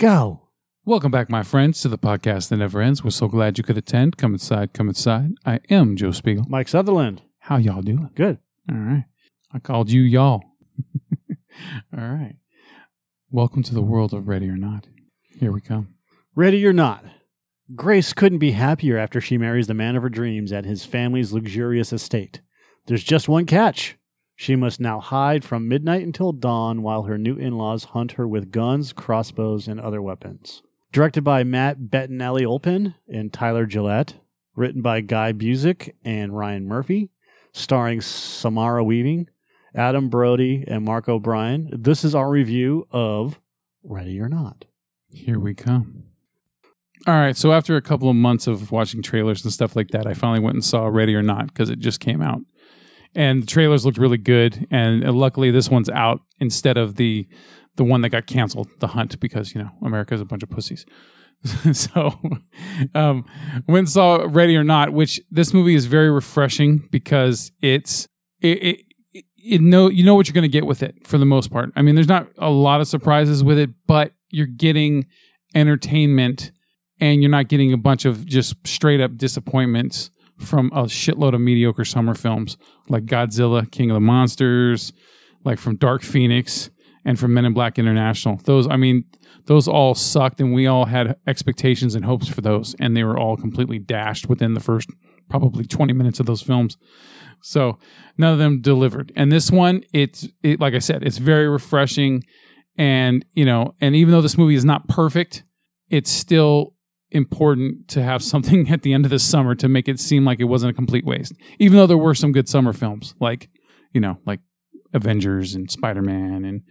Go. Welcome back, my friends, to the podcast that never ends. We're so glad you could attend. Come inside, come inside. I am Joe Spiegel. Mike Sutherland. How y'all doing? Good. All right. I called you y'all. All right. Welcome to the world of Ready or Not. Here we come. Ready or not, Grace couldn't be happier after she marries the man of her dreams at his family's luxurious estate. There's just one catch. She must now hide from midnight until dawn while her new in laws hunt her with guns, crossbows, and other weapons. Directed by Matt Bettinelli Olpin and Tyler Gillett. Written by Guy Busick and Ryan Murphy. Starring Samara Weaving, Adam Brody, and Mark O'Brien. This is our review of Ready or Not. Here we come. All right. So, after a couple of months of watching trailers and stuff like that, I finally went and saw Ready or Not because it just came out. And the trailers looked really good. And uh, luckily, this one's out instead of the the one that got canceled, The Hunt, because, you know, America's a bunch of pussies. so, um, and saw Ready or Not, which this movie is very refreshing because it's, it, it you know you know what you're going to get with it for the most part. I mean, there's not a lot of surprises with it, but you're getting entertainment and you're not getting a bunch of just straight up disappointments from a shitload of mediocre summer films like Godzilla, King of the Monsters, like from Dark Phoenix and from Men in Black International. Those I mean, those all sucked and we all had expectations and hopes for those and they were all completely dashed within the first probably 20 minutes of those films. So none of them delivered. And this one, it's it, like I said, it's very refreshing. And you know, and even though this movie is not perfect, it's still important to have something at the end of the summer to make it seem like it wasn't a complete waste. Even though there were some good summer films, like you know, like Avengers and Spider Man, and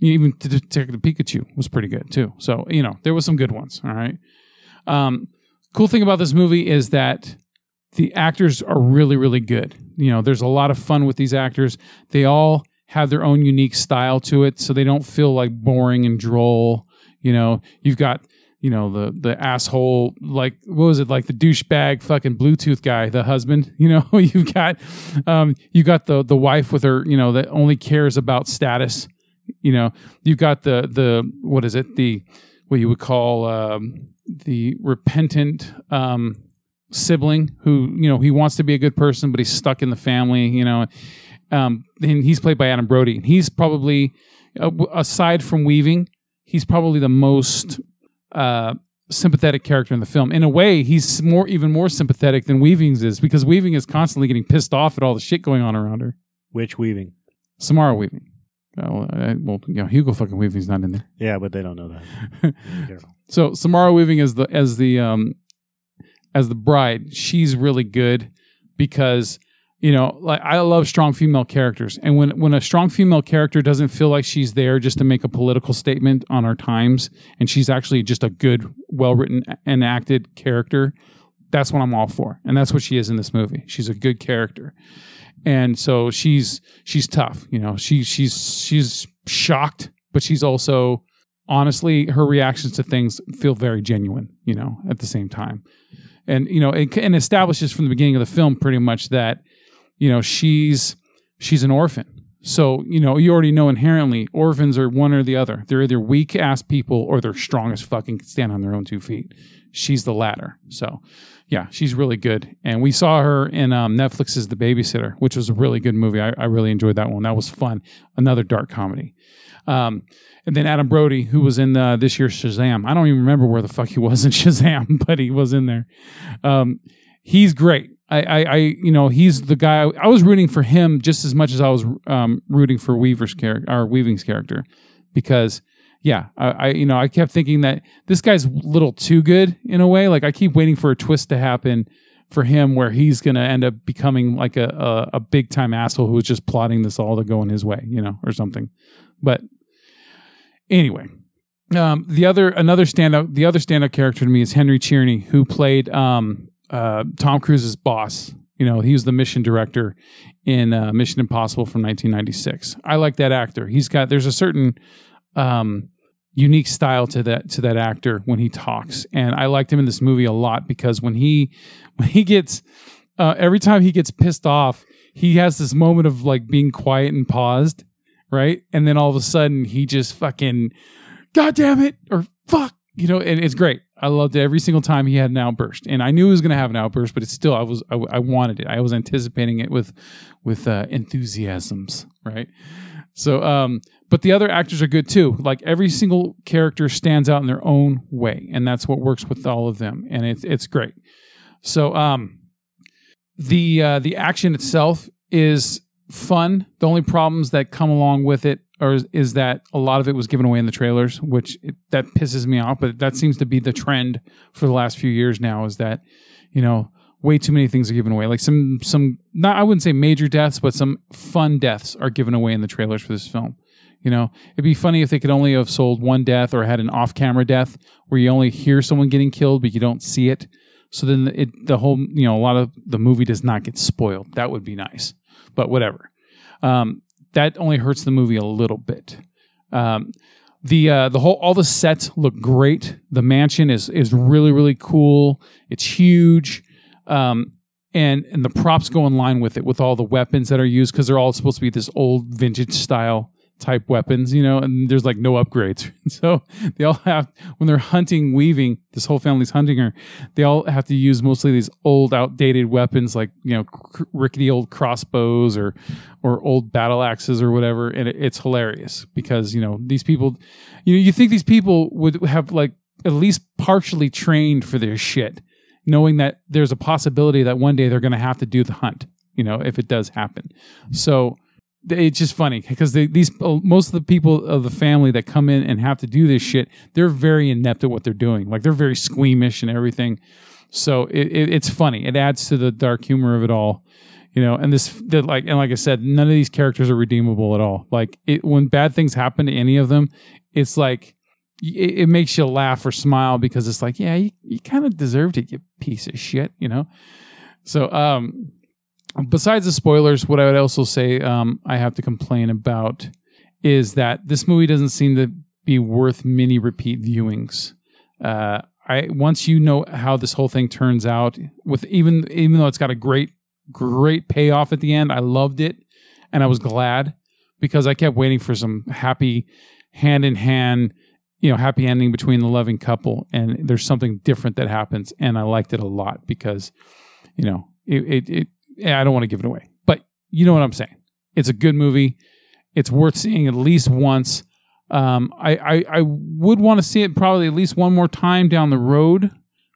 even Detective Pikachu was pretty good too. So you know, there was some good ones. All right. Um, cool thing about this movie is that the actors are really, really good. You know, there's a lot of fun with these actors. They all have their own unique style to it, so they don't feel like boring and droll. You know, you've got you know the the asshole like what was it like the douchebag fucking Bluetooth guy, the husband. You know, you've got um, you got the the wife with her, you know, that only cares about status. You know, you've got the the what is it the what you would call um, the repentant um, sibling who you know he wants to be a good person but he's stuck in the family you know um, and he's played by adam brody he's probably uh, aside from weaving he's probably the most uh, sympathetic character in the film. In a way he's more even more sympathetic than weaving's is because weaving is constantly getting pissed off at all the shit going on around her. Which weaving? samara weaving. Well, uh, well you know hugo fucking weaving's not in there. Yeah, but they don't know that. So Samara Weaving as the as the um as the bride, she's really good because you know, like I love strong female characters, and when when a strong female character doesn't feel like she's there just to make a political statement on our times, and she's actually just a good, well written and acted character, that's what I'm all for, and that's what she is in this movie. She's a good character, and so she's she's tough. You know, she she's she's shocked, but she's also honestly her reactions to things feel very genuine. You know, at the same time, and you know, it, and establishes from the beginning of the film pretty much that you know she's she's an orphan. So you know, you already know inherently orphans are one or the other. They're either weak ass people or they're strong as fucking stand on their own two feet. She's the latter. So yeah, she's really good. And we saw her in um, Netflix's The Babysitter, which was a really good movie. I, I really enjoyed that one. That was fun. Another dark comedy. Um, and then Adam Brody, who was in uh, this year's Shazam. I don't even remember where the fuck he was in Shazam, but he was in there. Um, he's great. I, I, I, you know, he's the guy. I was rooting for him just as much as I was um, rooting for Weaver's character or Weaving's character, because yeah, I, I, you know, I kept thinking that this guy's a little too good in a way. Like I keep waiting for a twist to happen for him where he's going to end up becoming like a, a, a big time asshole who's just plotting this all to go in his way, you know, or something. But anyway, um, the other another standout the other standout character to me is Henry Czerny, who played um, uh, Tom Cruise's boss. You know, he was the mission director in uh, Mission Impossible from 1996. I like that actor. He's got there's a certain um, unique style to that to that actor when he talks, and I liked him in this movie a lot because when he when he gets uh, every time he gets pissed off, he has this moment of like being quiet and paused, right? And then all of a sudden he just fucking, God damn it, or fuck, you know, it, it's great. I loved it every single time he had an outburst, and I knew he was going to have an outburst, but it's still I was I, I wanted it. I was anticipating it with with uh, enthusiasms, right? So, um, but the other actors are good too. Like every single character stands out in their own way, and that's what works with all of them, and it's it's great. So, um, the uh, the action itself is fun. The only problems that come along with it are is that a lot of it was given away in the trailers, which it, that pisses me off. But that seems to be the trend for the last few years now. Is that you know way too many things are given away. Like some some not I wouldn't say major deaths, but some fun deaths are given away in the trailers for this film. You know, it'd be funny if they could only have sold one death or had an off-camera death where you only hear someone getting killed but you don't see it. So then it the whole you know a lot of the movie does not get spoiled. That would be nice, but whatever. Um, that only hurts the movie a little bit. Um, the uh, the whole all the sets look great. The mansion is is really really cool. It's huge, um, and and the props go in line with it with all the weapons that are used because they're all supposed to be this old vintage style type weapons, you know, and there's like no upgrades. so they all have, when they're hunting Weaving, this whole family's hunting her, they all have to use mostly these old, outdated weapons like, you know, cr- rickety old crossbows or, or old battle axes or whatever. And it, it's hilarious because, you know, these people, you know, you think these people would have like at least partially trained for their shit, knowing that there's a possibility that one day they're going to have to do the hunt, you know, if it does happen. So, it's just funny because these uh, most of the people of the family that come in and have to do this shit, they're very inept at what they're doing. Like they're very squeamish and everything. So it, it, it's funny. It adds to the dark humor of it all, you know. And this, the, like, and like I said, none of these characters are redeemable at all. Like it, when bad things happen to any of them, it's like it, it makes you laugh or smile because it's like, yeah, you, you kind of deserved it, you piece of shit, you know. So, um, besides the spoilers, what I would also say um, I have to complain about is that this movie doesn't seem to be worth many repeat viewings. Uh, I once you know how this whole thing turns out, with even even though it's got a great great payoff at the end, I loved it and I was glad because I kept waiting for some happy hand in hand, you know, happy ending between the loving couple, and there's something different that happens, and I liked it a lot because, you know, it it, it I don't want to give it away, but you know what I'm saying. It's a good movie. It's worth seeing at least once. Um, I, I, I would want to see it probably at least one more time down the road,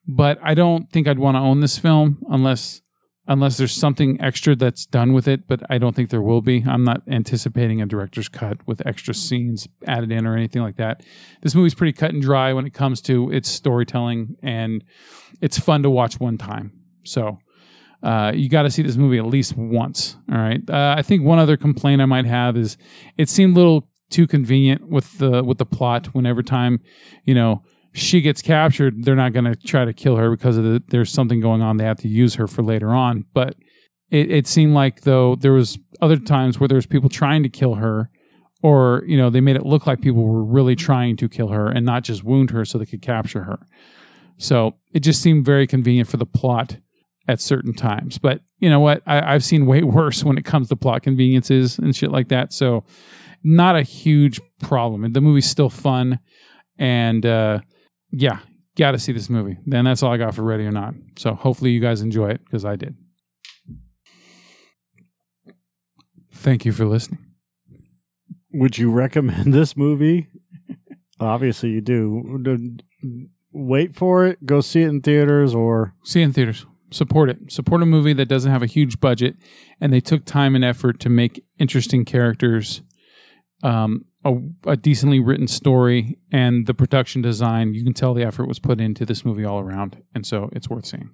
but I don't think I'd want to own this film unless unless there's something extra that's done with it. But I don't think there will be. I'm not anticipating a director's cut with extra scenes added in or anything like that. This movie's pretty cut and dry when it comes to its storytelling, and it's fun to watch one time. So uh, you got to see this movie at least once. All right. Uh, I think one other complaint I might have is it seemed a little too convenient with the with the plot. Whenever time, you know, she gets captured, they're not going to try to kill her because of the, there's something going on. They have to use her for later on. But it, it seemed like though there was other times where there was people trying to kill her, or you know they made it look like people were really trying to kill her and not just wound her so they could capture her. So it just seemed very convenient for the plot at certain times. But you know what? I, have seen way worse when it comes to plot conveniences and shit like that. So not a huge problem. The movie's still fun. And uh, yeah, got to see this movie. Then that's all I got for Ready or Not. So hopefully you guys enjoy it because I did. Thank you for listening. Would you recommend this movie? Obviously, you do. Wait for it. Go see it in theaters or see it in theaters support it. Support a movie that doesn't have a huge budget, and they took time and effort to make interesting characters, um, a, a, decently written story, and the production design. You can tell the effort was put into this movie all around, and so it's worth seeing.